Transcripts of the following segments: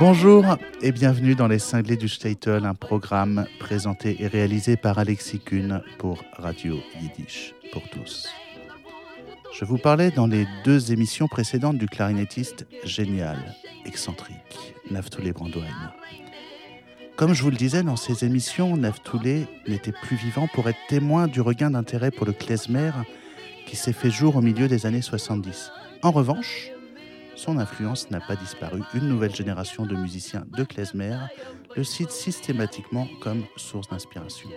Bonjour et bienvenue dans Les Cinglés du Statel, un programme présenté et réalisé par Alexis Kuhn pour Radio Yiddish pour tous. Je vous parlais dans les deux émissions précédentes du clarinettiste génial, excentrique, Naftulé Brandwein. Comme je vous le disais dans ces émissions, Naftulé n'était plus vivant pour être témoin du regain d'intérêt pour le klezmer qui s'est fait jour au milieu des années 70. En revanche, son influence n'a pas disparu. Une nouvelle génération de musiciens de klezmer le cite systématiquement comme source d'inspiration.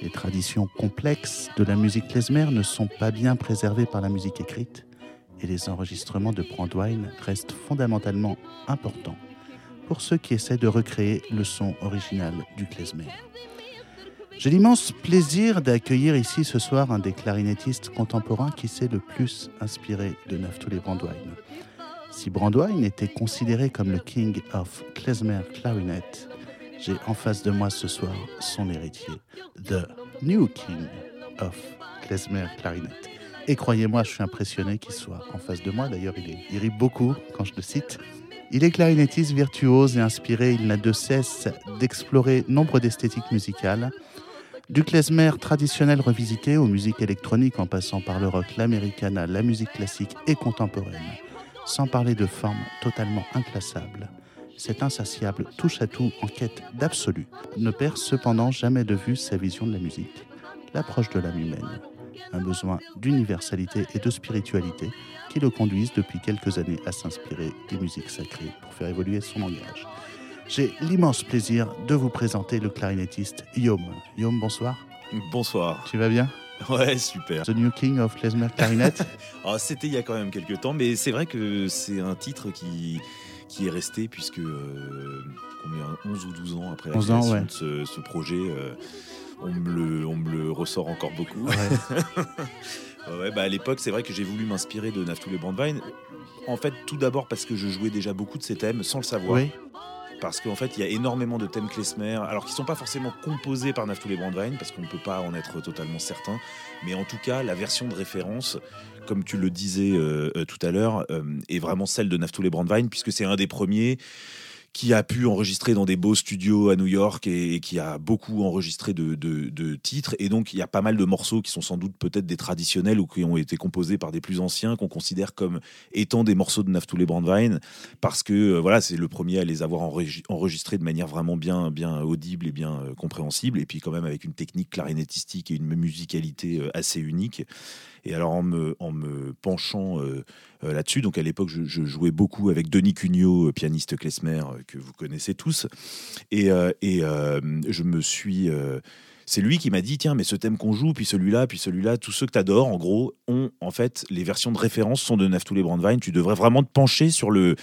Les traditions complexes de la musique klezmer ne sont pas bien préservées par la musique écrite et les enregistrements de Brandwein restent fondamentalement importants pour ceux qui essaient de recréer le son original du klezmer. J'ai l'immense plaisir d'accueillir ici ce soir un des clarinettistes contemporains qui s'est le plus inspiré de Naftuli Brandwein. Si Brandwein était considéré comme le King of Klezmer Clarinet, j'ai en face de moi ce soir son héritier, The New King of Klezmer Clarinet. Et croyez-moi, je suis impressionné qu'il soit en face de moi. D'ailleurs, il, il rit beaucoup quand je le cite. Il est clarinettiste virtuose et inspiré. Il n'a de cesse d'explorer nombre d'esthétiques musicales, du klezmer traditionnel revisité aux musiques électroniques en passant par le rock, l'americana, la musique classique et contemporaine sans parler de formes totalement inclassables. Cet insatiable touche-à-tout en quête d'absolu ne perd cependant jamais de vue sa vision de la musique, l'approche de l'âme humaine, un besoin d'universalité et de spiritualité qui le conduisent depuis quelques années à s'inspirer des musiques sacrées pour faire évoluer son langage. J'ai l'immense plaisir de vous présenter le clarinettiste Yom. Yom, bonsoir. Bonsoir. Tu vas bien? Ouais, super. The New King of Klezmer Clarinet oh, C'était il y a quand même quelques temps, mais c'est vrai que c'est un titre qui, qui est resté, puisque euh, combien, 11 ou 12 ans après la création ans, ouais. de ce, ce projet, euh, on, me le, on me le ressort encore beaucoup. Ouais. ouais, bah à l'époque, c'est vrai que j'ai voulu m'inspirer de Naftule Brandwein. En fait, tout d'abord parce que je jouais déjà beaucoup de ces thèmes sans le savoir. Oui, parce qu'en fait, il y a énormément de thèmes klezmer, alors qui sont pas forcément composés par Naftule Brandwein, parce qu'on ne peut pas en être totalement certain, mais en tout cas, la version de référence, comme tu le disais euh, euh, tout à l'heure, euh, est vraiment celle de Naftule Brandwein, puisque c'est un des premiers qui a pu enregistrer dans des beaux studios à New York et, qui a beaucoup enregistré de, titres. Et donc, il y a pas mal de morceaux qui sont sans doute peut-être des traditionnels ou qui ont été composés par des plus anciens qu'on considère comme étant des morceaux de Naftule Brandwein parce que euh, voilà, c'est le premier à les avoir enregi- enregistrés de manière vraiment bien, bien audible et bien euh, compréhensible. Et puis, quand même, avec une technique clarinettistique et une musicalité euh, assez unique. Et alors, en me, en me penchant euh, euh, là-dessus, donc à l'époque, je, jouais beaucoup avec Denis Cugnot, euh, pianiste klezmer que vous connaissez tous. Et, je me suis. C'est lui qui m'a dit tiens, mais ce thème qu'on joue, puis celui-là, puis celui-là, tous ceux que tu adores, en gros, ont en fait les versions de référence sont de Naftule Brandwein. Tu devrais vraiment te pencher sur le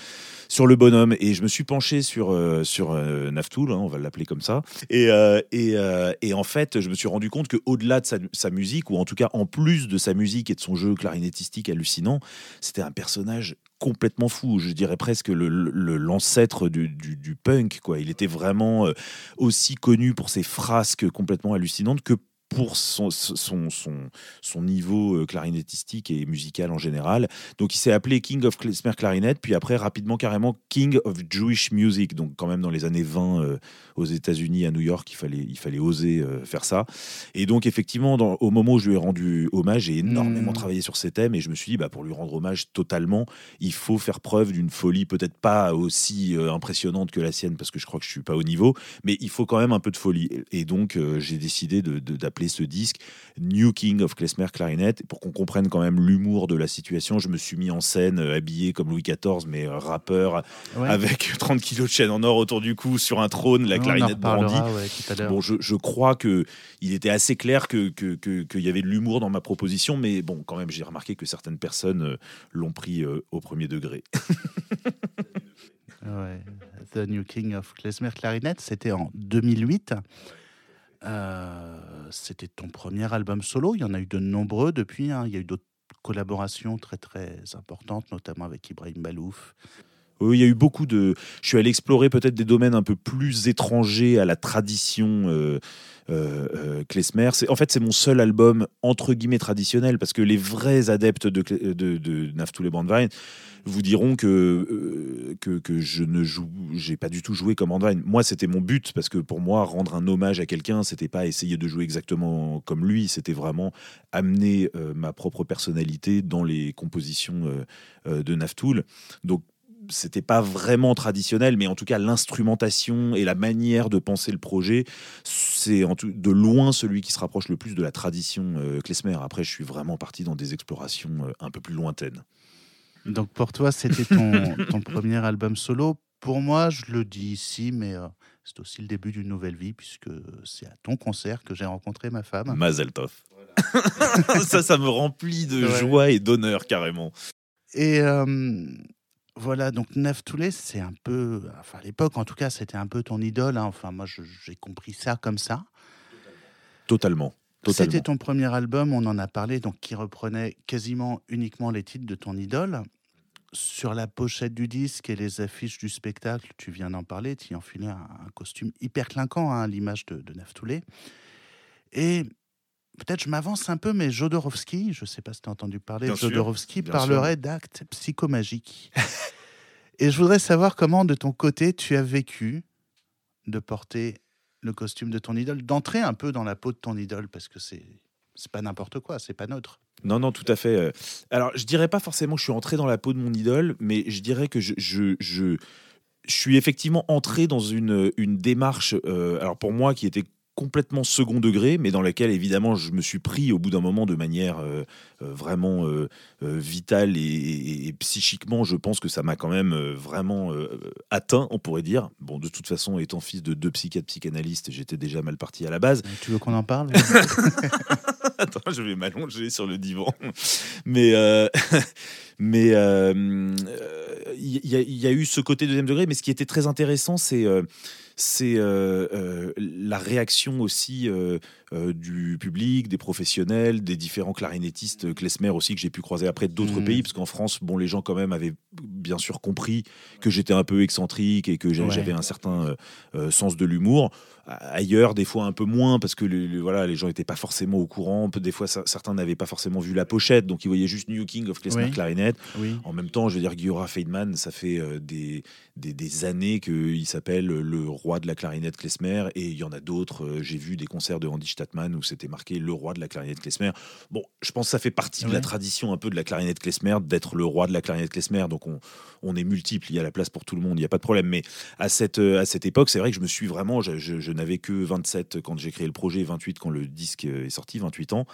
sur le bonhomme. Et je me suis penché sur euh, sur euh, Naftoul, hein, on va l'appeler comme ça. Et et, euh, et en fait, je me suis rendu compte que au-delà de sa, sa musique, ou en tout cas en plus de sa musique et de son jeu clarinettistique hallucinant, c'était un personnage complètement fou. Je dirais presque l'ancêtre du punk. Quoi. Il était vraiment euh, aussi connu pour ses frasques complètement hallucinantes que pour son, son, son, son niveau euh, clarinettistique et musical en général. Donc il s'est appelé King of Klezmer Clarinet, puis après rapidement carrément King of Jewish Music. Donc quand même dans les années 20 euh, aux États-Unis, à New York, il fallait, il fallait oser euh, faire ça. Et donc effectivement, dans- au moment où je lui ai rendu hommage, j'ai énormément Mm. travaillé sur ces thèmes et je me suis dit, bah, pour lui rendre hommage totalement, il faut faire preuve d'une folie peut-être pas aussi euh, impressionnante que la sienne, parce que je crois que je suis pas au niveau, mais il faut quand même un peu de folie. Et donc j'ai décidé de- de- ce disque New King of Klezmer Clarinet, pour qu'on comprenne quand même l'humour de la situation. Je me suis mis en scène, euh, habillé comme Louis XIV, mais euh, rappeur, ouais. avec 30 kilos de chaîne en or autour du cou, sur un trône, la clarinette brandie. ouais. Bon, je, je crois que il était assez clair que que- que- qu'il y avait de l'humour dans ma proposition, mais bon, quand même, j'ai remarqué que certaines personnes euh, l'ont pris au premier degré. Ouais. The New King of Klezmer Clarinet, c'était en 2008. Euh, c'était ton premier album solo. Il y en a eu de nombreux depuis. hein. Il y a eu d'autres collaborations très très importantes, notamment avec Ibrahim Balouf. Oui, il y a eu beaucoup de. Je suis allé explorer peut-être des domaines un peu plus étrangers à la tradition. Euh, euh, euh, klezmer. En fait, c'est mon seul album entre guillemets traditionnel parce que les vrais adeptes de, de, de Naftoul et Brandwein vous diront que, euh, que, je ne j'ai pas du tout joué comme Brandwein. Moi, c'était mon but parce que pour moi, rendre un hommage à quelqu'un, c'était pas essayer de jouer exactement comme lui, c'était vraiment amener ma propre personnalité dans les compositions de Naftoul. Donc c'était pas vraiment traditionnel, mais en tout cas l'instrumentation et la manière de penser le projet, c'est de loin celui qui se rapproche le plus de la tradition euh, klezmer. Après, je suis vraiment parti dans des explorations euh, un peu plus lointaines. Donc pour toi, c'était ton, premier album solo. Pour moi, je le dis ici, mais euh, c'est aussi le début d'une nouvelle vie, puisque c'est à ton concert que j'ai rencontré ma femme. Mazel tov. ça, ça me remplit de joie et d'honneur carrément. Et voilà, donc Nef Toulé, c'est un peu, enfin à l'époque en tout cas, c'était un peu ton idole. Hein. Enfin, moi, j'ai compris ça comme ça. Totalement. C'était ton premier album, on en a parlé, donc qui reprenait quasiment uniquement les titres de ton idole. Sur la pochette du disque et les affiches du spectacle, tu viens d'en parler, tu enfilais un, un costume hyper clinquant hein, à l'image de, de. Et peut-être je m'avance un peu, mais Jodorowsky, je ne sais pas si tu as entendu parler, Jodorowsky parlerait d'actes psychomagiques. Et je voudrais savoir comment, de ton côté, tu as vécu de porter le costume de ton idole, d'entrer un peu dans la peau de ton idole, parce que c'est c'est pas n'importe quoi, c'est pas neutre. Non, non, tout à fait. Euh. Alors, je dirais pas forcément que je suis entré dans la peau de mon idole, mais je dirais que je, je, je, suis effectivement entré dans une, une démarche, euh, alors pour moi, qui était complètement second degré, mais dans laquelle évidemment je me suis pris au bout d'un moment de manière euh, euh, vraiment euh, vitale et, psychiquement, je pense que ça m'a quand même vraiment atteint, on pourrait dire. Bon, de toute façon, étant fils de deux psychiatres psychanalystes, j'étais déjà mal parti à la base. Tu veux qu'on en parle? Attends, je vais m'allonger sur le divan. Mais mais il y, a eu ce côté deuxième degré. Mais ce qui était très intéressant, c'est c'est euh, euh, la réaction aussi euh, du public, des professionnels, des différents clarinettistes, klezmer aussi que j'ai pu croiser après d'autres mmh. pays, parce qu'en France, bon, les gens quand même avaient bien sûr compris que j'étais un peu excentrique et que j'avais un certain sens de l'humour ailleurs, des fois un peu moins, parce que voilà, les gens n'étaient pas forcément au courant. Des fois, certains n'avaient pas forcément vu la pochette, donc ils voyaient juste New King of Klezmer Clarinet. En même temps, je veux dire, Giora Feidman, ça fait euh, des, des, années qu'il s'appelle le roi de la clarinette klezmer, et il y en a d'autres. Euh, j'ai vu des concerts de Andy Statman où c'était marqué le roi de la clarinette klezmer. Bon, je pense que ça fait partie de la tradition un peu de la clarinette klezmer, d'être le roi de la clarinette klezmer, donc on, on est multiple, il y a la place pour tout le monde, il n'y a pas de problème. Mais à cette, euh, à cette époque, c'est vrai que je me suis vraiment, je, je n'avais que 27 quand j'ai créé le projet, 28 quand le disque est sorti, 28 ans.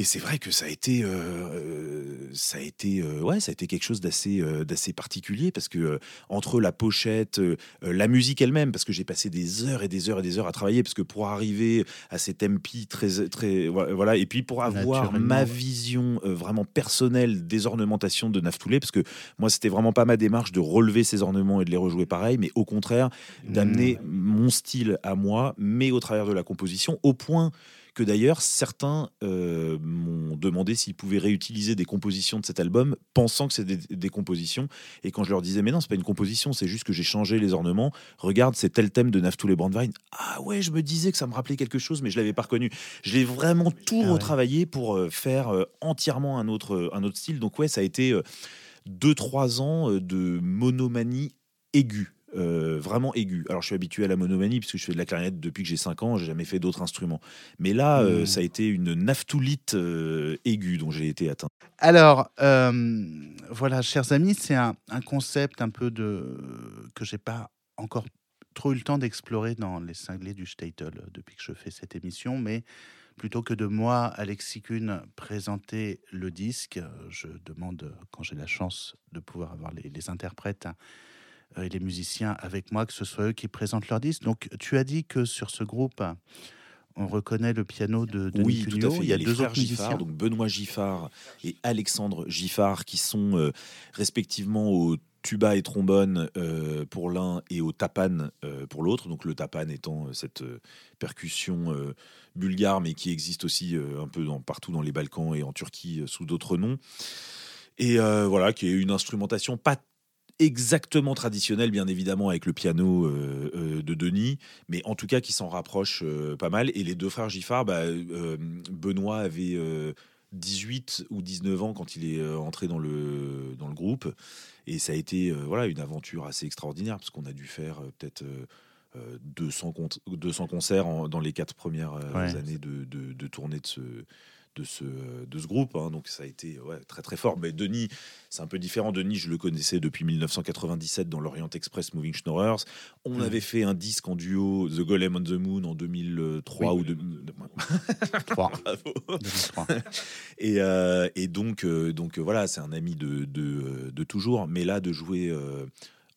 Et c'est vrai que ça a été, euh, ça a été, euh, ouais, ça a été quelque chose d'assez, euh, d'assez particulier parce que entre la pochette, la musique elle-même, parce que j'ai passé des heures et des heures et des heures à travailler, parce que pour arriver à ces tempi très, très, voilà, et puis pour avoir ma vision vraiment personnelle des ornementations de Naftoulé, parce que moi c'était vraiment pas ma démarche de relever ces ornements et de les rejouer pareil, mais au contraire d'amener mmh. mon style à moi, mais au travers de la composition, au point que d'ailleurs certains euh, m'ont demandé s'ils pouvaient réutiliser des compositions de cet album, pensant que c'est des, compositions. Et quand je leur disais, mais non, c'est pas une composition, c'est juste que j'ai changé les ornements. Regarde, c'est tel thème de Naftoul et Brandwein. Ah ouais, je me disais que ça me rappelait quelque chose, mais je l'avais pas reconnu. Je l'ai vraiment tout ah retravaillé pour euh, faire euh, entièrement un autre, un autre style. Donc ouais, ça a été deux trois ans de monomanie aiguë. Euh, vraiment aigu. Alors je suis habitué à la monomanie puisque je fais de la clarinette depuis que j'ai 5 ans, j'ai jamais fait d'autres instruments. Mais là, euh, hmm. ça a été une naftoulite euh, aiguë dont j'ai été atteint. Alors, voilà, chers amis, c'est un, concept un peu de que j'ai pas encore trop eu le temps d'explorer dans les cinglés du Statel depuis que je fais cette émission, mais plutôt que de moi, Alexis Kuhn, présenter le disque, je demande, quand j'ai la chance de pouvoir avoir les, les interprètes, euh, et les musiciens avec moi, que ce soit eux qui présentent leur disque. Donc, tu as dit que sur ce groupe, on reconnaît le piano de, de Oui, tout à fait. Il y a, deux autres musiciens. donc Benoît Giffard et Alexandre Giffard, qui sont euh, respectivement au tuba et trombone euh, pour l'un et au tapan pour l'autre. Donc le tapan étant cette percussion bulgare, mais qui existe aussi un peu dans, partout dans les Balkans et en Turquie sous d'autres noms. Et voilà, qui est une instrumentation pas exactement traditionnel, bien évidemment, avec le piano euh, euh, de Denis, mais en tout cas qui s'en rapproche euh, pas mal. Et les deux frères Giffard, bah, Benoît avait 18 ou 19 ans quand il est entré dans le, dans le groupe. Et ça a été voilà, une aventure assez extraordinaire, parce qu'on a dû faire peut-être... 200, 200 concerts dans les quatre premières années de, de, de tournée de ce, de ce, de ce groupe. Hein. donc ça a été très très fort. Mais Denis, c'est un peu différent. Denis, je le connaissais depuis 1997 dans l'Orient Express Moving Schnorrers. On mm. avait fait un disque en duo, The Golem on the Moon, en 2003 ou 2003. et, euh, et, donc, euh, donc voilà, c'est un ami de, de, de, toujours. Mais là, de jouer. Euh,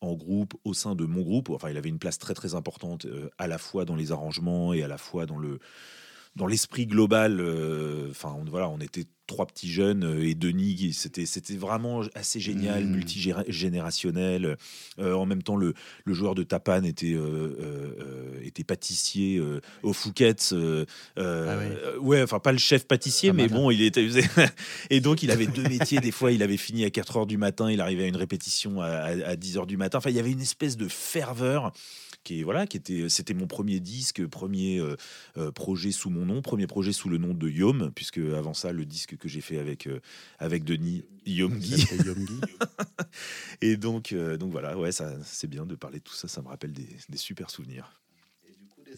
en groupe, au sein de mon groupe. Enfin, il avait une place très très importante, à la fois dans les arrangements et à la fois dans le, dans l'esprit global, euh, enfin voilà, on était trois petits jeunes euh, et Denis, c'était c'était vraiment assez génial, mmh. multigénérationnel. Euh, en même temps, le, le, joueur de Tapan était était pâtissier au Fouquet's. Ah ouais, enfin pas le chef pâtissier, mais bon, il était et donc il avait deux métiers. Des fois, il avait fini à 4 heures du matin, il arrivait à une répétition à, à 10 heures du matin. Enfin, il y avait une espèce de ferveur qui voilà, qui était, c'était mon premier disque, premier euh, euh, projet sous mon nom, premier projet sous le nom de Yom, puisque avant ça, le disque que j'ai fait avec euh, avec Denis Yomgi. et donc donc voilà, ouais, ça c'est bien de parler de tout ça, ça me rappelle des, des super souvenirs.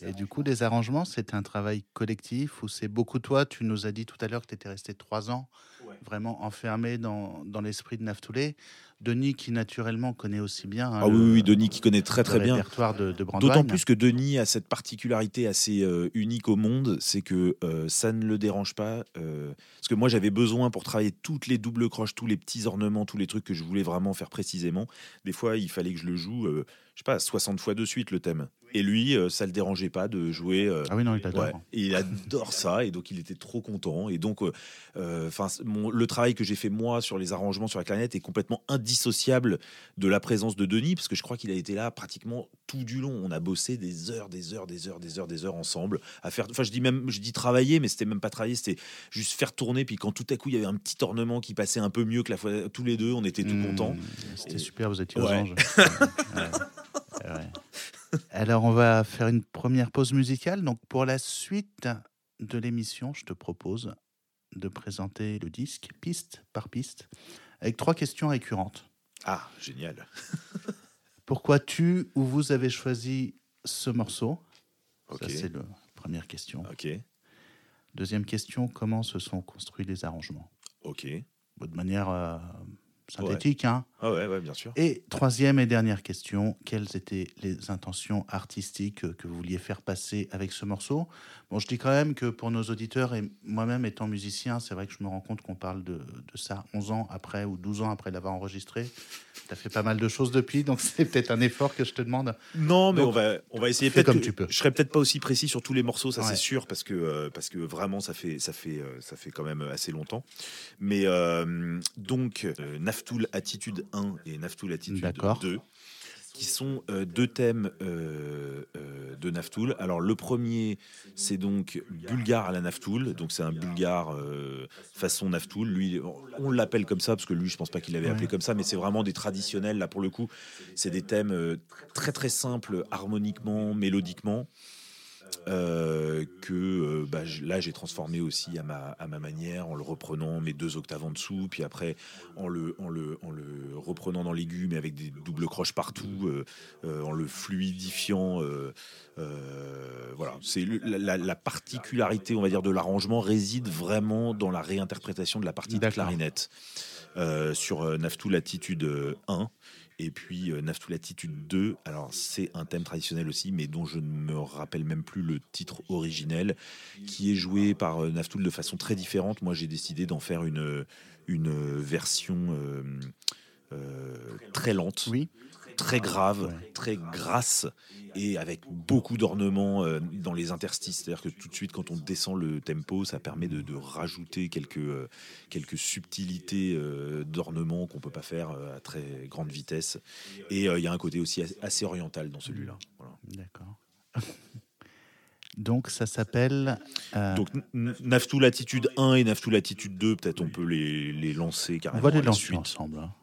Et du coup, des arrangements, c'est un travail collectif ou c'est beaucoup toi? Tu nous as dit tout à l'heure que tu étais resté trois ans vraiment enfermé dans, dans l'esprit de Naftoulé. Denis qui naturellement connaît aussi bien. Hein, ah oui, oui, Denis qui connaît très très bien. De, de D'autant plus que Denis a cette particularité assez euh, unique au monde, c'est que euh, ça ne le dérange pas. Euh, parce que moi j'avais besoin pour travailler toutes les doubles croches, tous les petits ornements, tous les trucs que je voulais vraiment faire précisément. Des fois il fallait que je le joue, je sais pas, 60 fois de suite le thème. Et lui, ça le dérangeait pas de jouer. ah oui, non, il adore. il adore ça, et donc il était trop content. Et donc, enfin, le travail que j'ai fait moi sur les arrangements sur la clarinette est complètement indissociable de la présence de Denis, parce que je crois qu'il a été là pratiquement tout du long. On a bossé des heures, des heures, des heures, des heures, des heures ensemble à faire. Enfin, je dis même, je dis travailler, mais c'était même pas travailler, c'était juste faire tourner. Puis quand tout à coup il y avait un petit ornement qui passait un peu mieux que la fois, tous les deux, on était tout mmh, contents. C'était super, vous étiez aux anges. Alors, on va faire une première pause musicale. Donc, pour la suite de l'émission, je te propose de présenter le disque piste par piste avec trois questions récurrentes. Ah, génial. Pourquoi tu ou vous avez choisi ce morceau? Ça, c'est la première question. Ok. Deuxième question, comment se sont construits les arrangements? Ok. De manière euh, synthétique. Hein. Ah ouais, ouais, bien sûr. Et troisième et dernière question, quelles étaient les intentions artistiques que vous vouliez faire passer avec ce morceau? Bon, je dis quand même que pour nos auditeurs et moi-même étant musicien, c'est vrai que je me rends compte qu'on parle de, de, ça 11 ans après ou 12 ans après l'avoir enregistré. Tu as fait pas mal de choses depuis, donc c'est peut-être un effort que je te demande. Non, mais on, va, on va essayer peut-être. comme tu peux. Je serai peut-être pas aussi précis sur tous les morceaux, ça c'est sûr, parce que, euh, parce que vraiment ça fait, ça, fait, euh, ça fait quand même assez longtemps. Mais euh, donc, Naftoul Attitude 1 et Naftoul Attitude 2 qui sont euh, deux thèmes euh, euh, de Naftoul. Alors le premier, c'est donc bulgare à la Naftoul, donc c'est un bulgare façon Naftoul. Lui, on l'appelle comme ça parce que lui, je pense pas qu'il l'avait appelé comme ça, mais c'est vraiment des traditionnels. Là pour le coup, c'est des thèmes très très simples harmoniquement, mélodiquement. Euh, que euh, bah, là j'ai transformé aussi à ma, à ma manière en le reprenant mes deux octaves en dessous, puis après en le, en le, en le reprenant dans l'aigu mais avec des doubles croches partout, euh, en le fluidifiant. voilà, c'est la, la, particularité, on va dire, de l'arrangement réside vraiment dans la réinterprétation de la partie de clarinette sur Naftou Latitude 1 et puis euh, Latitude 2, alors c'est un thème traditionnel aussi, mais dont je ne me rappelle même plus le titre originel, qui est joué par euh, Naftoul de façon très différente. Moi j'ai décidé d'en faire une, une version euh, euh, très lente. Oui très grave, très grasse et avec beaucoup d'ornements euh, dans les interstices. C'est-à-dire que tout de suite, quand on descend le tempo, ça permet de, rajouter quelques, euh, quelques subtilités euh, d'ornements qu'on peut pas faire à très grande vitesse. Et il y a un côté aussi assez oriental dans celui-là. D'accord. Donc ça s'appelle. Donc Naftou Latitude 1 et Naftou Latitude 2, peut-être on peut les, les lancer carrément. On va les lancer ensemble. Hein.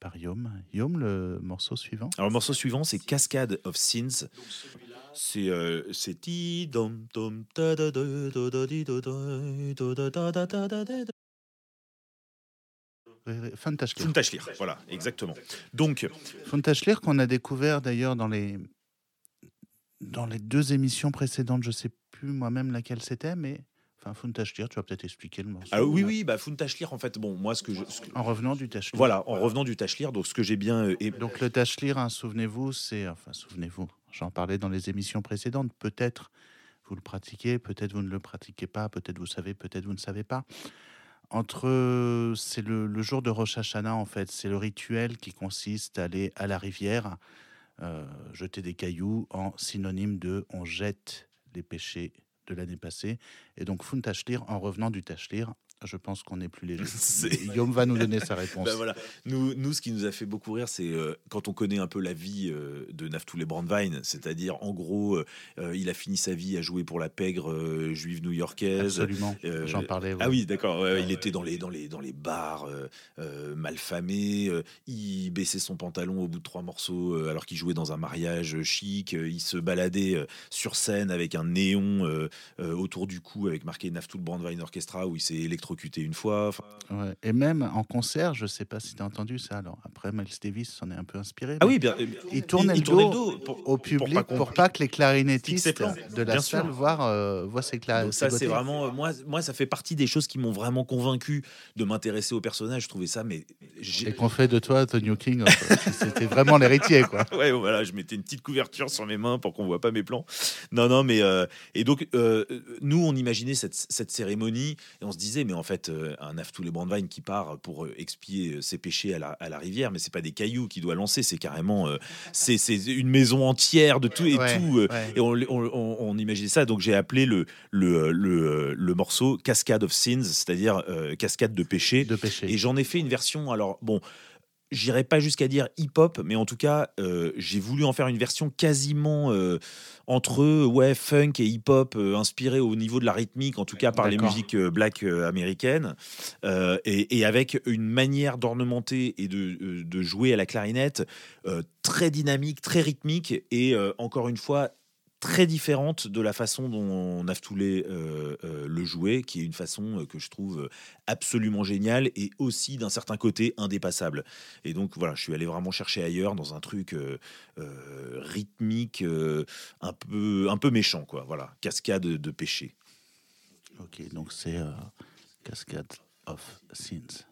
Par Yom. Yom, le morceau suivant? Alors, le morceau suivant, c'est Cascade of Sins. C'est euh, c'est Funtashlir, voilà, exactement. Donc, Funtashlir qu'on a découvert d'ailleurs dans les dans les deux émissions précédentes, je sais plus moi-même laquelle c'était, mais Enfin, tu vas peut-être expliquer le morceau. Ah, oui, oui, bah Funtashlir, en fait, bon, moi, ce que je. En revenant du Tashlir. Voilà, en revenant du Tashlir, donc ce que j'ai bien. Euh, donc le Tashlir, hein, souvenez-vous, c'est. Enfin, souvenez-vous, j'en parlais dans les émissions précédentes, peut-être vous le pratiquez, peut-être vous ne le pratiquez pas, peut-être vous savez, peut-être vous ne savez pas. Entre. C'est le, jour de Rosh Hashanah, en fait, c'est le rituel qui consiste à aller à la rivière jeter des cailloux en synonyme de on jette les péchés de l'année passée. Et donc, Fun Tashlir, en revenant du Tashlir, je pense qu'on est plus léger. Guillaume va nous donner sa réponse. Ben voilà. nous, nous, ce qui nous a fait beaucoup rire, c'est euh, quand on connaît un peu la vie euh, de Naftoulé Brandwein, c'est-à-dire, en gros, euh, il a fini sa vie à jouer pour la pègre juive new-yorkaise. Absolument, j'en parlais. Ah oui, d'accord. il était dans les, dans les, dans les bars malfamés. il baissait son pantalon au bout de trois morceaux alors qu'il jouait dans un mariage chic. il se baladait sur scène avec un néon autour du cou avec marqué Naftoul Brandwein Orchestra où il s'est électrocuté une fois. Et même en concert, je sais pas si tu as entendu ça. Alors après, Miles Davis s'en est un peu inspiré. Ah oui, bien, il tournait le, dos au public pour pas, que les clarinettistes de la salle voient, euh, voient ses clarinettes. Ça, c'est vraiment euh, moi, moi, ça fait partie des choses qui m'ont vraiment convaincu de m'intéresser au personnage. Je trouvais ça, mais et qu'on fait de toi The New King, c'était vraiment l'héritier, quoi. ouais, voilà, je mettais une petite couverture sur mes mains pour qu'on voit pas mes plans. Non, non, mais euh, et donc nous, on imaginait cette, cette cérémonie et on se disait, mais en fait euh, un Aftoulé Brandwein qui part pour euh, expier euh, ses péchés à la, rivière, mais c'est pas des cailloux qu'il doit lancer, c'est carrément c'est une maison entière de tout et tout. Et on, imaginait ça, donc j'ai appelé le, le, le, morceau Cascade of Sins, c'est-à-dire cascade de péchés. De péché. Et j'en ai fait une version, alors bon j'irai pas jusqu'à dire hip-hop, mais en tout cas, j'ai voulu en faire une version quasiment entre ouais, funk et hip-hop, euh, inspiré au niveau de la rythmique, en tout cas par les musiques euh, black euh, américaines, et, avec une manière d'ornementer et de, de, jouer à la clarinette très dynamique, très rythmique, et encore une fois, très différente de la façon dont on euh, euh, le jouer, qui est une façon euh, que je trouve absolument géniale et aussi d'un certain côté indépassable. Et donc voilà, je suis allé vraiment chercher ailleurs dans un truc rythmique, un peu un peu méchant quoi. Voilà, cascade de péché. Ok, donc c'est cascade of sins.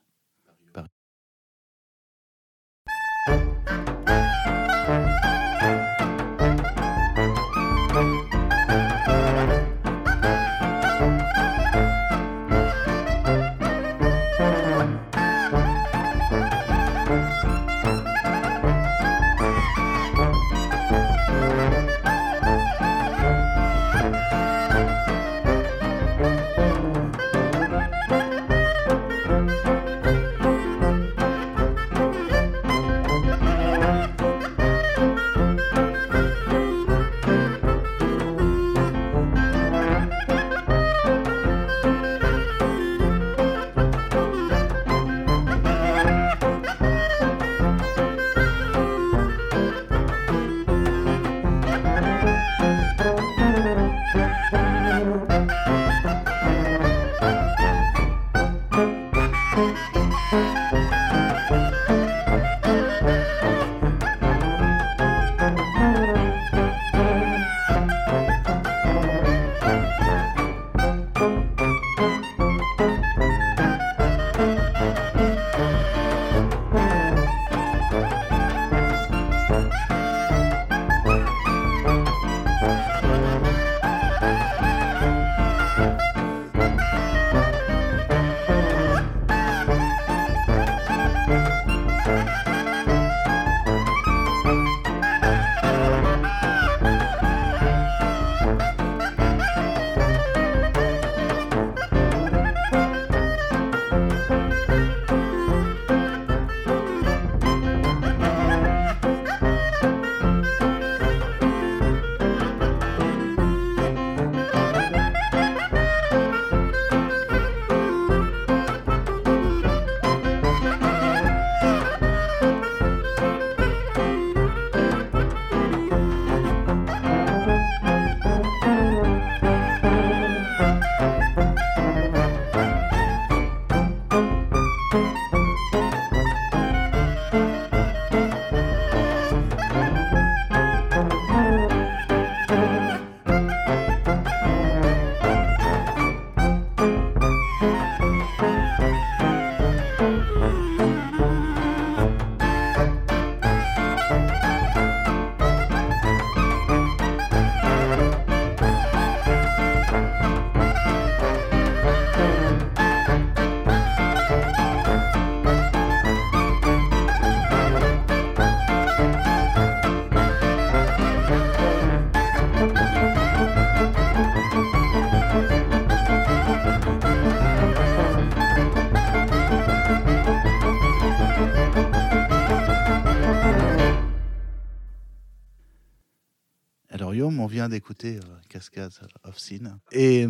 Vient d'écouter Cascade of Sin. Et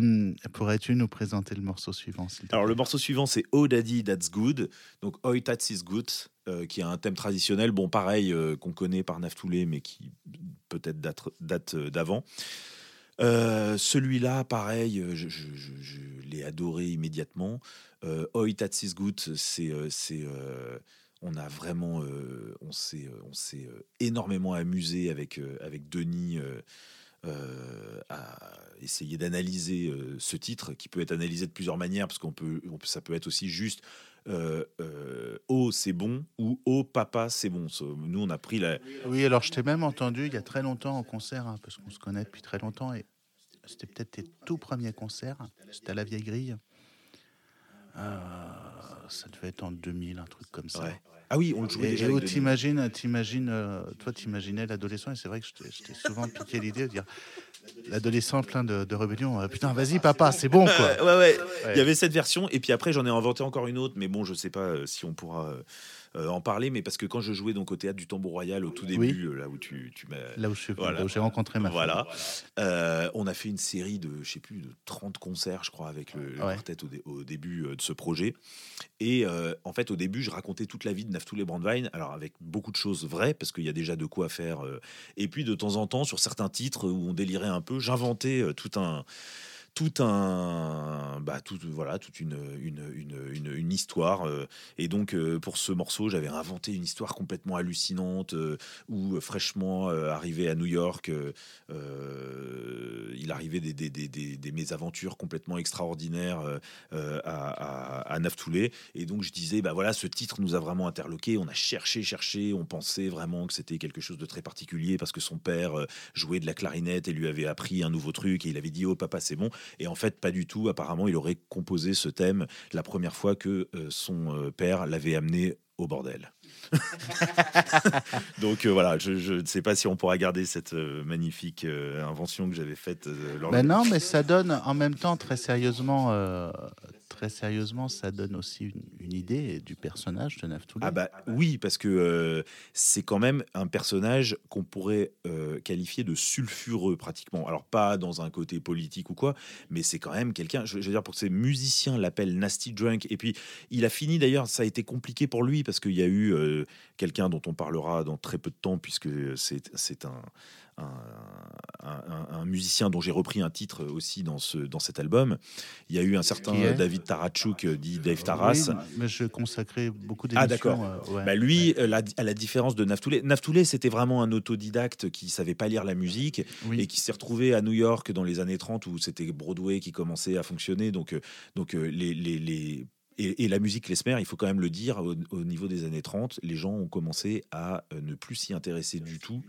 pourrais-tu nous présenter le morceau suivant Alors, le morceau suivant, c'est Oh Daddy, That's Good. Donc, Oh That's is Good, qui a un thème traditionnel, bon, pareil, qu'on connaît par Naftoulé, mais qui peut-être date d'avant. Euh, celui-là, pareil, euh, je, l'ai adoré immédiatement. Euh, Oi Tatsisgut, c'est, c'est, on a vraiment, on s'est, on s'est énormément amusé avec avec Denis. À essayer d'analyser ce titre qui peut être analysé de plusieurs manières parce qu'on peut, ça peut être aussi juste oh c'est bon ou oh papa c'est bon. Nous on a pris la. Oui alors je t'ai même entendu il y a très longtemps en concert hein, parce qu'on se connaît depuis très longtemps et c'était peut-être tes tout premiers concerts. C'était à la Vieille Grille. Euh, ça devait être en 2000, un truc comme ça. Ah oui, on le jouait déjà. Et où t'imagines, t'imagines, euh, toi, t'imagines l'adolescent, et c'est vrai que j'étais souvent piqué l'idée de dire l'adolescent plein de, de rébellion. Euh, putain, vas-y, papa, c'est bon, quoi. ouais, ouais, Il y avait cette version, et puis après, j'en ai inventé encore une autre, mais bon, je sais pas si on pourra euh, en parler, mais parce que quand je jouais donc au théâtre du Tambour Royal au tout début, euh, là où tu, tu m'as. Là où j'ai rencontré ma Voilà. Euh, on a fait une série de, je sais plus, de 30 concerts, je crois, avec le, quartet au, début de ce projet. Et en fait, au début, je racontais toute la vie de Naftoul et Brandwein, alors avec beaucoup de choses vraies, parce qu'il y a déjà de quoi faire. et puis, de temps en temps, sur certains titres où on délirait un peu, j'inventais tout un tout un bah tout voilà toute une une, une, une, histoire euh, et donc euh, pour ce morceau j'avais inventé une histoire complètement hallucinante euh, où fraîchement arrivé à New York il arrivait des, des, des, des, mésaventures complètement extraordinaires à, à, Naftoulé et donc je disais bah voilà ce titre nous a vraiment interloqué on a cherché cherché on pensait vraiment que c'était quelque chose de très particulier parce que son père jouait de la clarinette et lui avait appris un nouveau truc et il avait dit oh papa c'est bon et en fait, pas du tout. Apparemment, il aurait composé ce thème la première fois que euh, son euh, père l'avait amené au bordel. Donc euh, voilà, je ne sais pas si on pourra garder cette magnifique invention que j'avais faite. Ben non, mais ça donne en même temps très sérieusement très sérieusement, ça donne aussi une, idée du personnage de Naftouli. Ah bah oui, parce que euh, c'est quand même un personnage qu'on pourrait euh, qualifier de sulfureux pratiquement. Alors pas dans un côté politique ou quoi, mais c'est quand même quelqu'un. Je, veux dire pour que ses musiciens l'appellent Nasty Drunk. Et puis il a fini d'ailleurs, ça a été compliqué pour lui parce qu'il y a eu euh, quelqu'un dont on parlera dans très peu de temps puisque c'est un un, musicien dont j'ai repris un titre aussi dans, ce, dans cet album. Il y a eu un certain David Tarachuk, euh, dit Dave Taras. mais je consacrais beaucoup d'émissions. Ah d'accord. Euh, bah, lui, à la différence de Naftoulé, Naftoulé c'était vraiment un autodidacte qui savait pas lire la musique et qui s'est retrouvé à New York dans les années 30 où c'était Broadway qui commençait à fonctionner. Donc, donc les, les, les et, la musique klezmer, il faut quand même le dire, au, niveau des années 30, les gens ont commencé à euh, ne plus s'y intéresser du tout.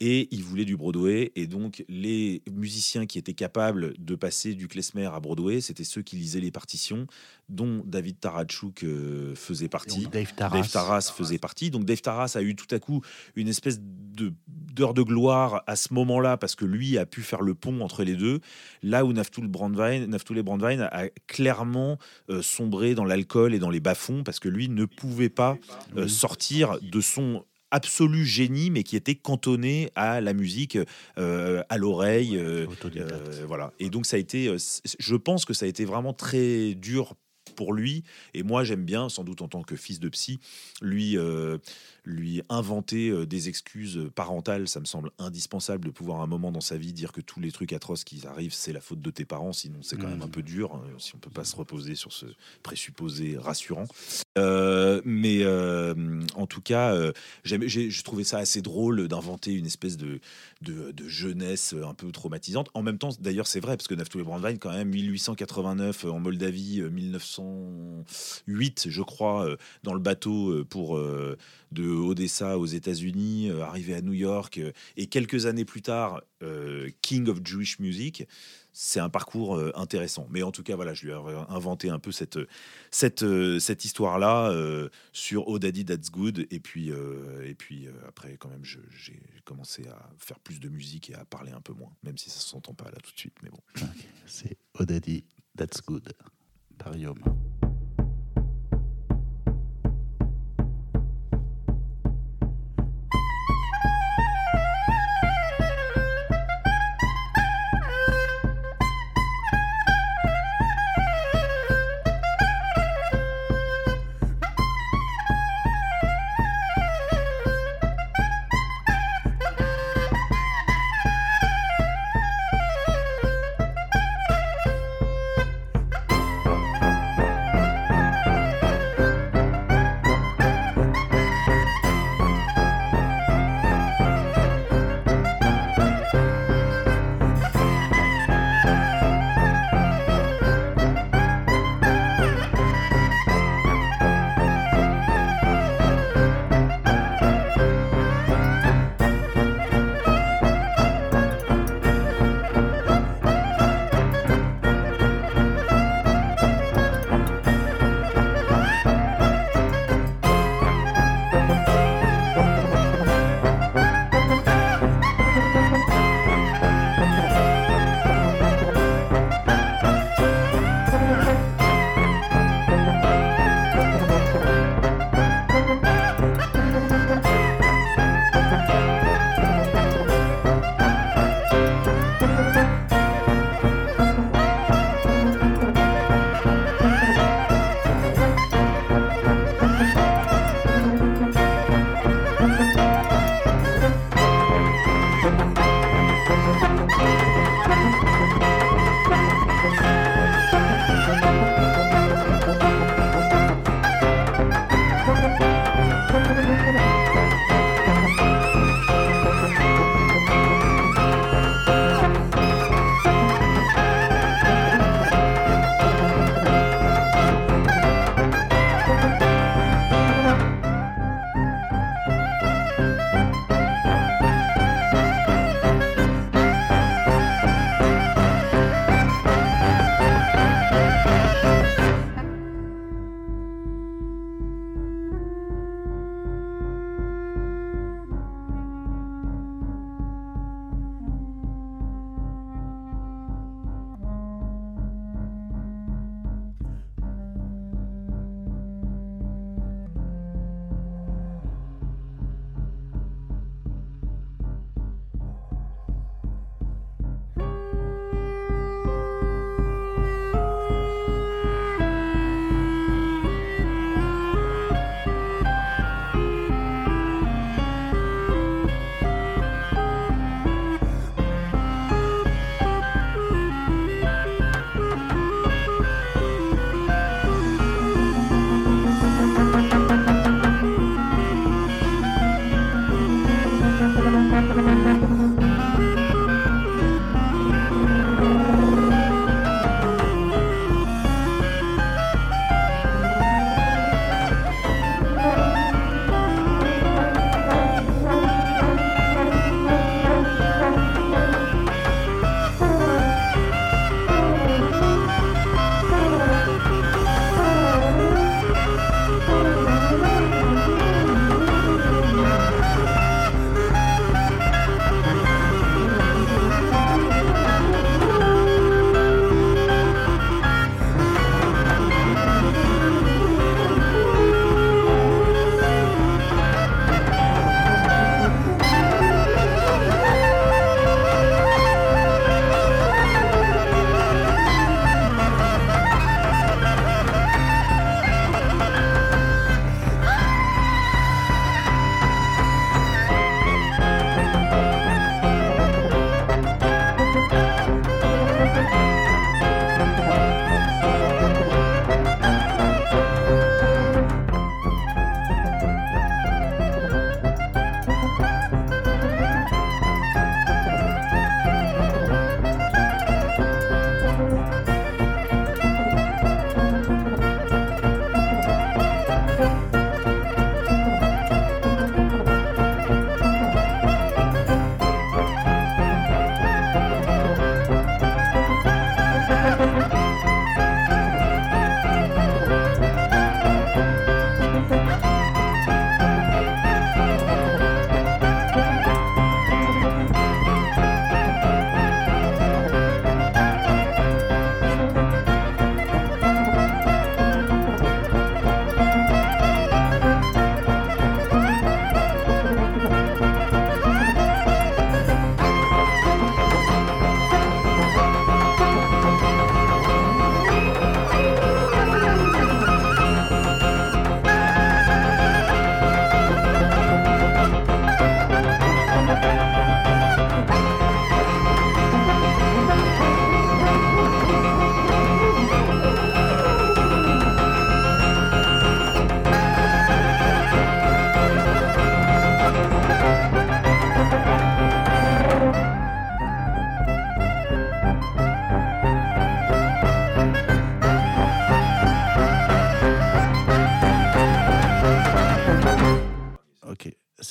Et ils voulaient du Broadway. Et donc, les musiciens qui étaient capables de passer du klezmer à Broadway, c'était ceux qui lisaient les partitions, dont David Tarachuk euh, faisait partie. Dave Taras. faisait partie. Donc, Dave Taras a eu tout à coup une espèce de d'heure de gloire à ce moment-là parce que lui a pu faire le pont entre les deux. Là où Naftoul Brandwein, Naftoul Brandwein a clairement euh, sombré dans l'alcool et dans les bas-fonds parce que lui ne pouvait pas euh, sortir de son absolu génie, mais qui était cantonné à la musique, euh, à l'oreille. Euh, voilà. Et donc, ça a été, je pense que ça a été vraiment très dur pour lui. Et moi, j'aime bien, sans doute en tant que fils de psy, lui lui inventer euh, des excuses parentales, ça me semble indispensable de pouvoir à un moment dans sa vie dire que tous les trucs atroces qui arrivent, c'est la faute de tes parents, sinon c'est quand même un mmh. peu dur, hein, si on peut pas se reposer sur ce présupposé rassurant. Euh, mais euh, en tout cas, j'ai trouvé ça assez drôle d'inventer une espèce de, jeunesse un peu traumatisante. En même temps, d'ailleurs, c'est vrai, parce que Naftoul et Brandwein, quand même, 1889 en Moldavie, 1908, je crois, dans le bateau pour de Odessa aux États-Unis, euh, arrivé à New York, euh, et quelques années plus tard, euh, King of Jewish Music. C'est un parcours intéressant. Mais en tout cas, voilà, je lui ai inventé un peu cette, cette, cette histoire-là sur Oh Daddy That's Good. Et puis, et puis après, quand même, j'ai commencé à faire plus de musique et à parler un peu moins, même si ça ne s'entend pas là tout de suite. Mais bon. C'est Oh Daddy That's Good par Yom.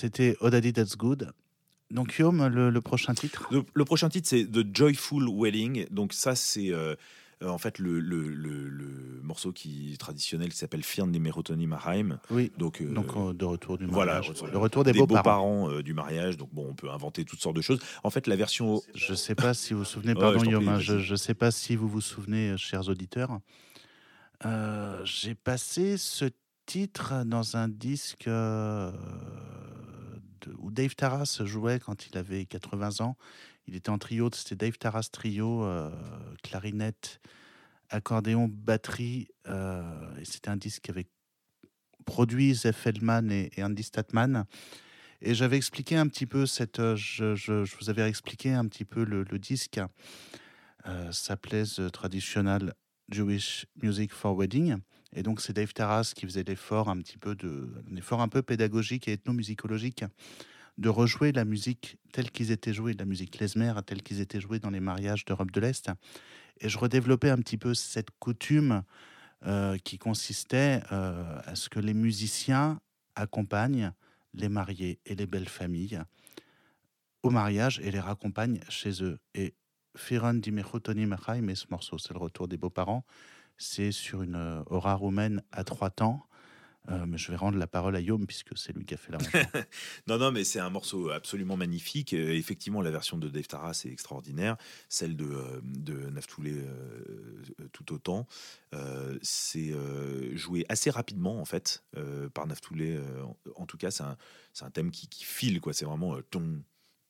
C'était Oh Daddy That's Good. Donc, Guillaume, le, le prochain titre? Le, le prochain titre, c'est The Joyful Wedding. Donc, ça, c'est. euh, euh, en fait, le, morceau qui est traditionnel qui s'appelle Firn des Merotoni Maheim. Oui. Donc, euh, Donc, euh, de retour du voilà, mariage. retour- le retour des, des beaux-parents. du mariage. Donc, bon, on peut inventer toutes sortes de choses. En fait, la version. Je ne sais pas si vous vous souvenez, Ouais, pardon hein, vas-y. je ne sais pas si vous vous souvenez, chers auditeurs. J'ai passé ce titre dans un disque où Dave Taras jouait quand il avait 80 ans. Il était en trio, c'était Dave Taras trio, euh, clarinette, accordéon, batterie. euh, et c'était un disque qui avait produit Zef Feldman et, Andy Statman. Et j'avais expliqué un petit peu euh, Je, je- vous avais expliqué un petit peu le, le disque. S'appelait The Traditional Jewish Music for Wedding. Et donc, c'est Dave Taras qui faisait l'effort un petit peu de. Effort un peu pédagogique et ethnomusicologique de rejouer la musique telle qu'ils étaient joués, la musique klezmer telle qu'ils étaient joués dans les mariages d'Europe de l'Est. Et je redéveloppais un petit peu cette coutume euh, qui consistait euh, à ce que les musiciens accompagnent les mariés et les belles familles au mariage et les raccompagnent chez eux. Et Firon di Mechotoni Mechaim, et ce morceau, c'est le retour des beaux-parents, c'est sur une euh, aura roumaine à trois temps. Euh, je vais rendre la parole à Yom puisque c'est lui qui a fait la. Non, non, mais c'est un morceau absolument magnifique. Euh, effectivement, la version de Dave Taras est extraordinaire. Celle de, euh, Naftoulé tout autant. C'est joué assez rapidement, en fait, par Naftoulé. en, tout cas, c'est un, thème qui, file. C'est vraiment ton,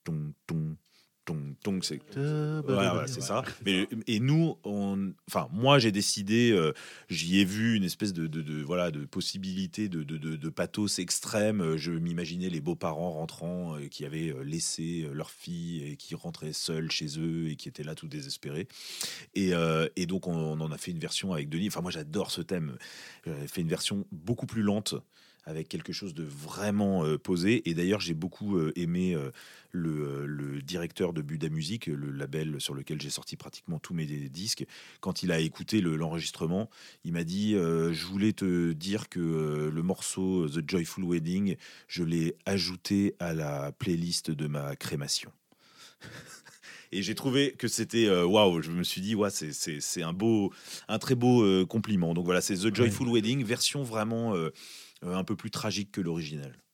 ton, ton, ton, ton. C'est voilà, voilà, c'est ça. Mais, et nous, on, enfin, moi, j'ai décidé, euh, j'y ai vu une espèce de, de, de- voilà, de possibilité de, de, pathos extrême. Je m'imaginais les beaux-parents rentrant euh, qui avaient euh, laissé leur fille et qui rentraient seuls chez eux et qui étaient là tout désespérés. Et, euh, et donc, on, on en a fait une version avec Denis. Enfin, moi, j'adore ce thème. J'avais fait une version beaucoup plus lente avec quelque chose de vraiment euh, posé. Et d'ailleurs, j'ai beaucoup euh, aimé euh, le, le directeur de Buda Music, le label sur lequel j'ai sorti pratiquement tous mes disques. Quand il a écouté le- l'enregistrement, il m'a dit Je voulais te dire que le morceau The Joyful Wedding, je l'ai ajouté à la playlist de ma crémation. Et j'ai trouvé que c'était waouh. je me suis dit ouais, c'est- un beau, un très beau euh, compliment. Donc voilà, c'est The Joyful Wedding, version vraiment euh, un peu plus tragique que l'original.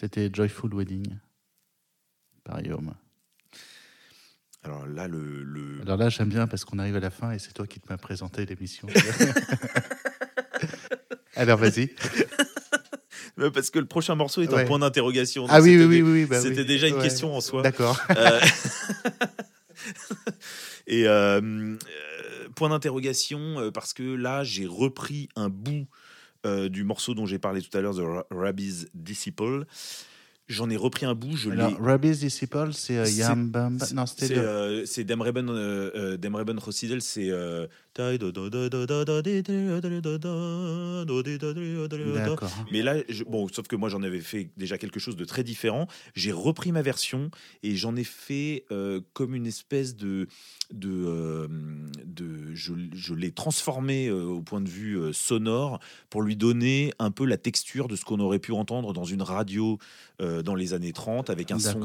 C'était Joyful Wedding par Guillaume. Alors là, le. le- Alors là, j'aime bien parce qu'on arrive à la fin et c'est toi qui m'as présenté l'émission. Alors vas-y. Parce que le prochain morceau est Ouais. un point d'interrogation. Ah oui, oui, oui, oui. bah C'était oui. déjà une Ouais. question en soi. D'accord. Euh, Et euh, euh, point d'interrogation, parce que là, j'ai repris un bout euh, du morceau dont j'ai parlé tout à l'heure, The Ra- Rabbi's Disciple. J'en ai repris un bout, je l'ai. Alors, Rabbi's Disciple, c'est euh, Yam. C'est- Non, c'était C'est euh, Demreben euh, euh, Demreben Rosidel, c'est. Mais là, je- bon, sauf que moi j'en avais fait déjà quelque chose de très différent. J'ai repris ma version et j'en ai fait euh, comme une espèce de, de, euh, de je, je l'ai transformé euh, au point de vue sonore pour lui donner un peu la texture de ce qu'on aurait pu entendre dans une radio dans les années 30 avec un son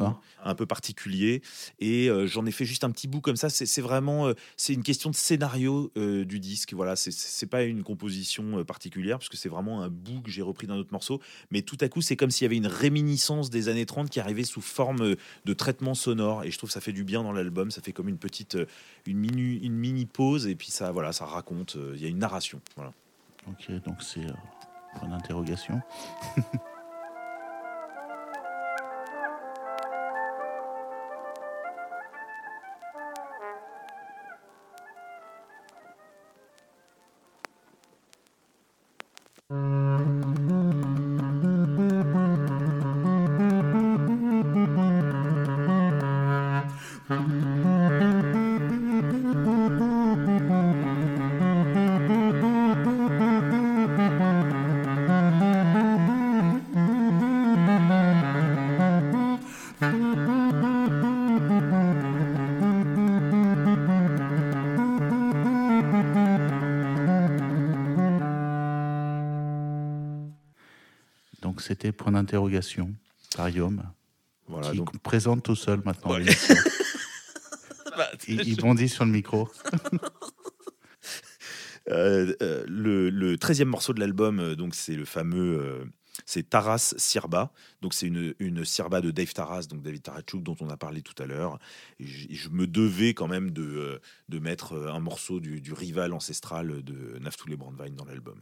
un peu particulier. Et j'en ai fait juste un petit bout comme ça. C'est vraiment, c'est une question de scénario euh, du disque. Voilà, c'est- pas une composition euh, particulière parce que c'est vraiment un bout que j'ai repris d'un autre morceau. Mais tout à coup, c'est comme s'il y avait une réminiscence des années 30 qui arrivait sous forme euh, de traitement sonore. Et je trouve que ça fait du bien dans l'album. Ça fait comme une petite, une mini, une mini pause. Et puis ça, voilà, ça raconte. Il y a une narration. Voilà. Ok, donc c'est euh, point d'interrogation. d'interrogation par Guillaume, Voilà. qui Donc, présente tout seul maintenant. Ouais. Bah, il, il bondit sur le micro. Euh, euh, le, le 13e morceau de l'album, euh, donc c'est le fameux, c'est Taras Sirba. Donc c'est une, une Sirba de Dave Taras, donc David Tarachuk dont on a parlé tout à l'heure. Et je, et je me devais quand même de, de mettre un morceau du, du rival ancestral de Naftuli Brandwein dans l'album.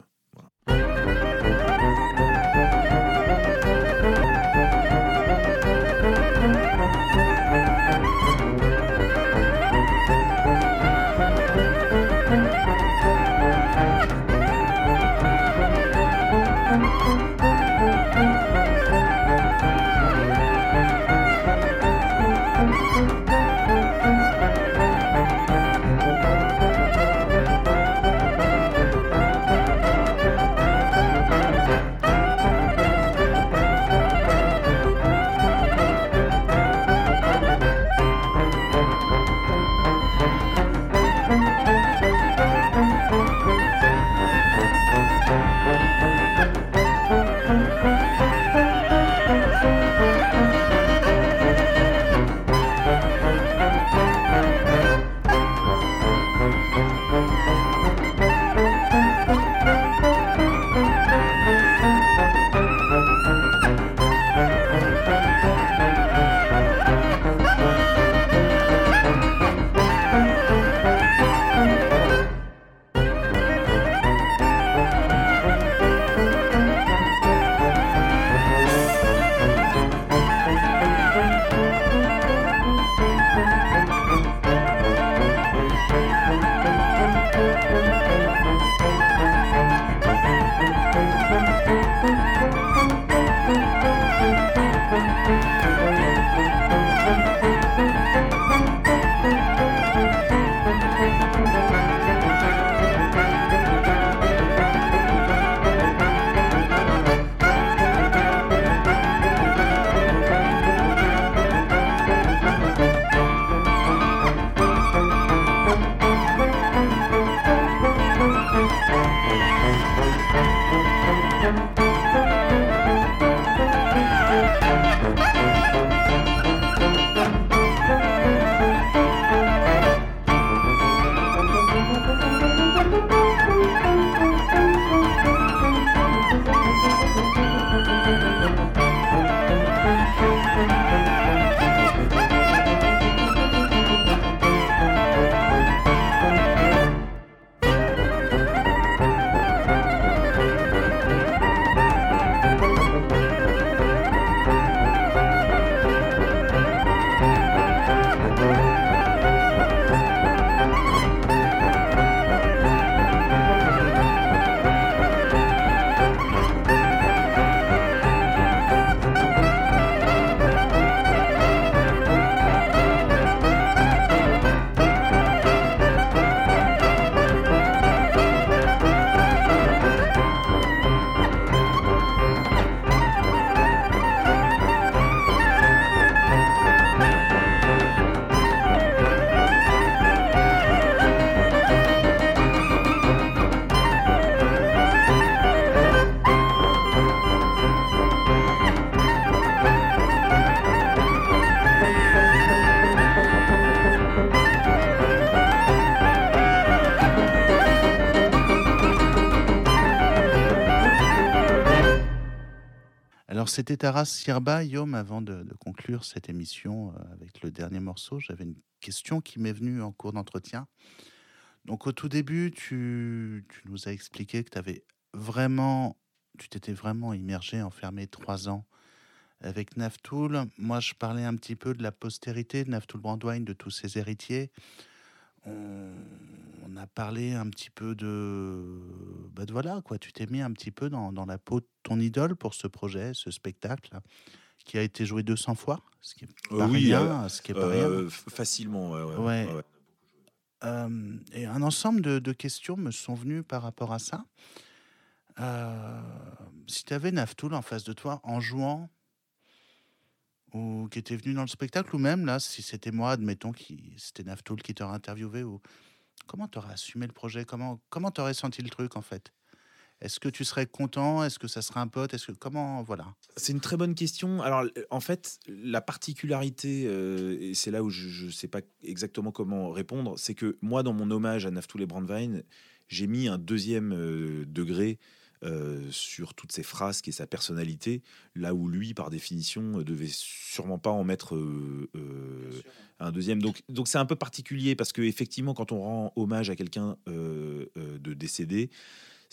c'était Taras Sirba, Yom, avant de, conclure cette émission euh, avec le dernier morceau. J'avais une question qui m'est venue en cours d'entretien. Donc, au tout début, tu, nous as expliqué que tu avais vraiment, tu t'étais vraiment immergé, enfermé trois ans avec Naftoul. Moi, je parlais un petit peu de la postérité de Naftoul Brandwine, de tous ses héritiers. On, a parlé un petit peu de, bah voilà quoi. Tu t'es mis un petit peu dans, dans, la peau de ton idole pour ce projet, ce spectacle qui a été joué 200 fois, ce qui est euh, pas oui, rien, euh, ce qui est pas rien. Euh, facilement, ouais. ouais, et un ensemble de, de, questions me sont venues par rapport à ça. si tu avais Naftoul en face de toi en jouant ou qui était venu dans le spectacle, ou même là, si c'était moi, admettons, qui c'était Naftoul qui t'aurait interviewé, ou comment t'aurais assumé le projet? Comment comment t'aurais senti le truc en fait? Est-ce que tu serais content? Est-ce que ça serait un pote? Est-ce que comment voilà. C'est une très bonne question. Alors en fait, la particularité, euh, et c'est là où je ne sais pas exactement comment répondre, c'est que moi, dans mon hommage à Naftoul et Brandwein, j'ai mis un deuxième euh, degré euh, sur toutes ses phrases et sa personnalité, là où lui, par définition, euh, devait sûrement pas en mettre euh, un deuxième. Donc, donc c'est un peu particulier parce que effectivement, quand on rend hommage à quelqu'un de décédé,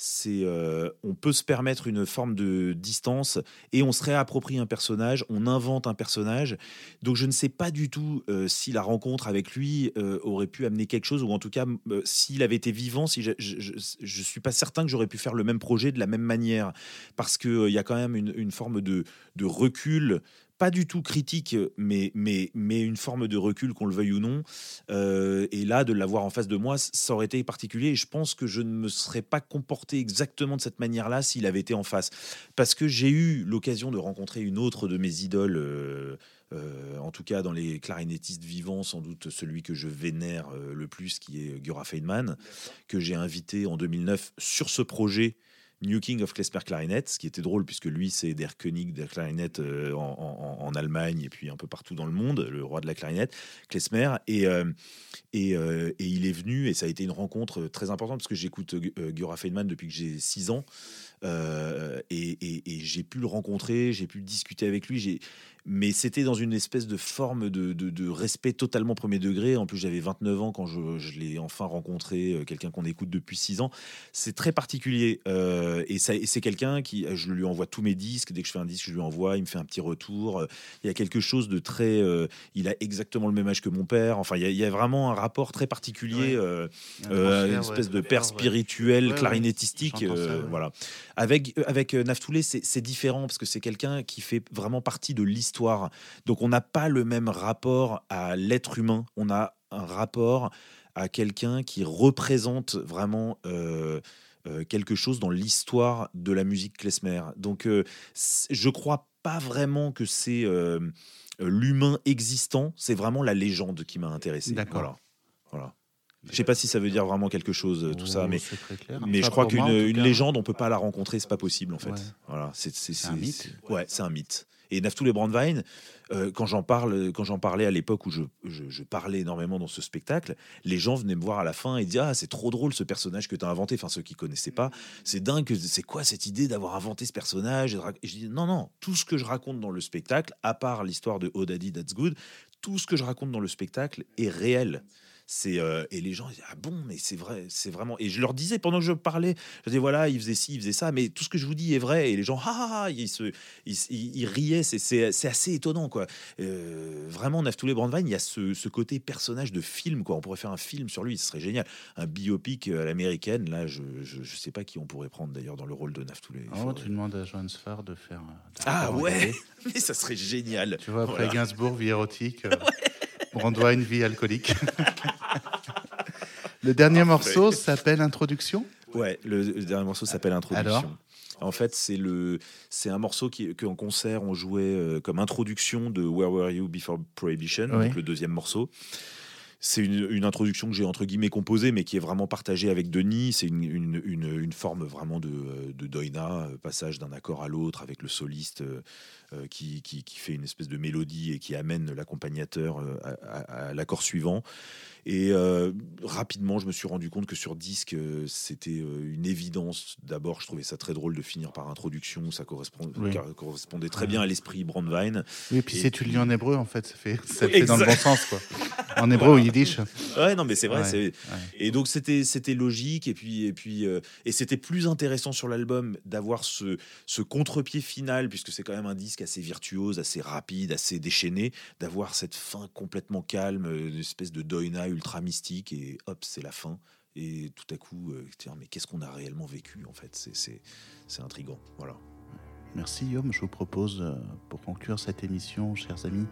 c'est euh, on peut se permettre une forme de distance et on se réapproprie un personnage, on invente un personnage. Donc je ne sais pas du tout euh, si la rencontre avec lui euh, aurait pu amener quelque chose ou en tout cas s'il avait été vivant, si je, je, suis pas certain que j'aurais pu faire le même projet de la même manière parce que il y a quand même une, forme de recul pas du tout critique, mais, mais, mais une forme de recul, qu'on le veuille ou non. Euh, et là, de l'avoir en face de moi, ça aurait été particulier. Et je pense que je ne me serais pas comporté exactement de cette manière-là s'il avait été en face. Parce que j'ai eu l'occasion de rencontrer une autre de mes idoles. Euh, euh, en tout cas, dans les clarinettistes vivants, sans doute celui que je vénère le plus, qui est Gura Feynman, que j'ai invité en 2009 sur ce projet New King of Klezmer Clarinet, ce qui était drôle puisque lui c'est der König der Clarinet euh, en, Allemagne et puis un peu partout dans le monde, le roi de la clarinette, Klezmer. Et, euh, euh, et, il est venu et ça a été une rencontre très importante parce que j'écoute Gura Feynman depuis que j'ai 6 ans. Et, j'ai pu le rencontrer, j'ai pu discuter avec lui mais c'était dans une espèce de forme de, respect totalement premier degré. En plus, j'avais 29 ans quand je, l'ai enfin rencontré, euh, quelqu'un qu'on écoute depuis 6 ans. C'est très particulier. Euh, et, c'est quelqu'un qui, je lui envoie tous mes disques. Dès que je fais un disque, je lui envoie, il me fait un petit retour. Il y a quelque chose de très. Euh, il a exactement le même âge que mon père. Enfin, il y a, vraiment un rapport très particulier, une espèce de père spirituel, clarinettistique. voilà. Avec, avec Naftoulé, c'est différent parce que c'est quelqu'un qui fait vraiment partie de l'histoire donc on n'a pas le même rapport à l'être humain, on a un rapport à quelqu'un qui représente vraiment euh, euh, quelque chose dans l'histoire de la musique klezmer. Donc euh, je crois pas vraiment que c'est l'humain existant, c'est vraiment la légende qui m'a intéressé. D'accord. Voilà. Je sais pas si ça veut dire vraiment quelque chose, tout ça, mais, mais je crois qu'une légende, on peut pas la rencontrer, c'est pas possible en fait. Voilà, c'est un mythe. Ouais, c'est un mythe. Et Naftoul et Brandwein, euh, quand j'en parle, quand j'en parlais à l'époque où je, je, parlais énormément dans ce spectacle, les gens venaient me voir à la fin et disaient ah c'est trop drôle ce personnage que tu as inventé. Enfin ceux qui connaissaient pas, c'est dingue. C'est quoi cette idée d'avoir inventé ce personnage? Et Je dis non non, tout ce que je raconte dans le spectacle, à part l'histoire de Oh Daddy That's Good, tout ce que je raconte dans le spectacle est réel. C'est euh, et les gens disaient ah bon mais c'est vrai c'est vraiment et je leur disais pendant que je parlais je disais voilà il faisait ci il faisait ça mais tout ce que je vous dis est vrai et les gens ah, ah, ah ils se ils, riaient c'est c'est assez étonnant quoi euh, vraiment Naftoulé Brandwein il y a ce, ce, côté personnage de film quoi. On pourrait faire un film sur lui ce serait génial. Un biopic à l'américaine là je, je, sais pas qui on pourrait prendre d'ailleurs dans le rôle de Naftoulé oh, tu demandes à Joan Sfar de faire ah ouais mais ça serait génial. Tu vois après Gainsbourg vie érotique euh, Brandwein vie alcoolique Le dernier morceau s'appelle Introduction? Ouais, le, dernier morceau s'appelle Introduction. en fait, c'est le, c'est un morceau qui, qu'en concert on jouait euh, comme introduction de Where Were You Before Prohibition, donc le deuxième morceau. C'est une, introduction que j'ai entre guillemets composée, mais qui est vraiment partagée avec Denis. C'est une, une, forme vraiment de, de doina, passage d'un accord à l'autre avec le soliste qui, qui, qui, fait une espèce de mélodie et qui amène l'accompagnateur à l'accord suivant. Et euh, rapidement, je me suis rendu compte que sur disque, euh, c'était euh, une évidence. D'abord, je trouvais ça très drôle de finir par introduction. Ça correspond, correspondait très bien à l'esprit Brandwein. Oui, et puis si tu le lis en hébreu, en fait, ça fait, ça fait dans le bon sens. Quoi. En hébreu ou yiddish. Ouais, non, mais c'est vrai. Et donc, c'était, c'était logique. Et puis, et, puis, et c'était plus intéressant sur l'album d'avoir ce, ce contre-pied final, puisque c'est quand même un disque assez virtuose, assez rapide, assez déchaîné, d'avoir cette fin complètement calme, une espèce de doina ultra mystique et hop, c'est la fin. Et tout à coup, euh, tiens, mais qu'est-ce qu'on a réellement vécu en fait? C'est intrigant. Voilà. Merci Yom. Je vous propose, euh, pour conclure cette émission, chers amis,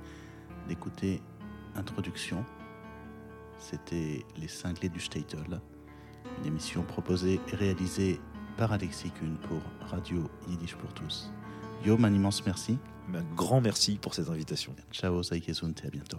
d'écouter Introduction. C'était Les Cinglés du Statel, une émission proposée et réalisée par Alexis Kuhn pour Radio Yiddish pour tous. Yom, un immense merci. Un grand merci pour cette invitation. Ciao, et à bientôt.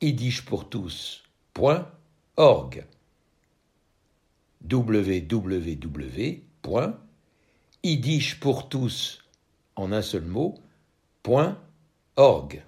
yiddishpourtous.org. www.yiddishpourtous en un seul mot, .org.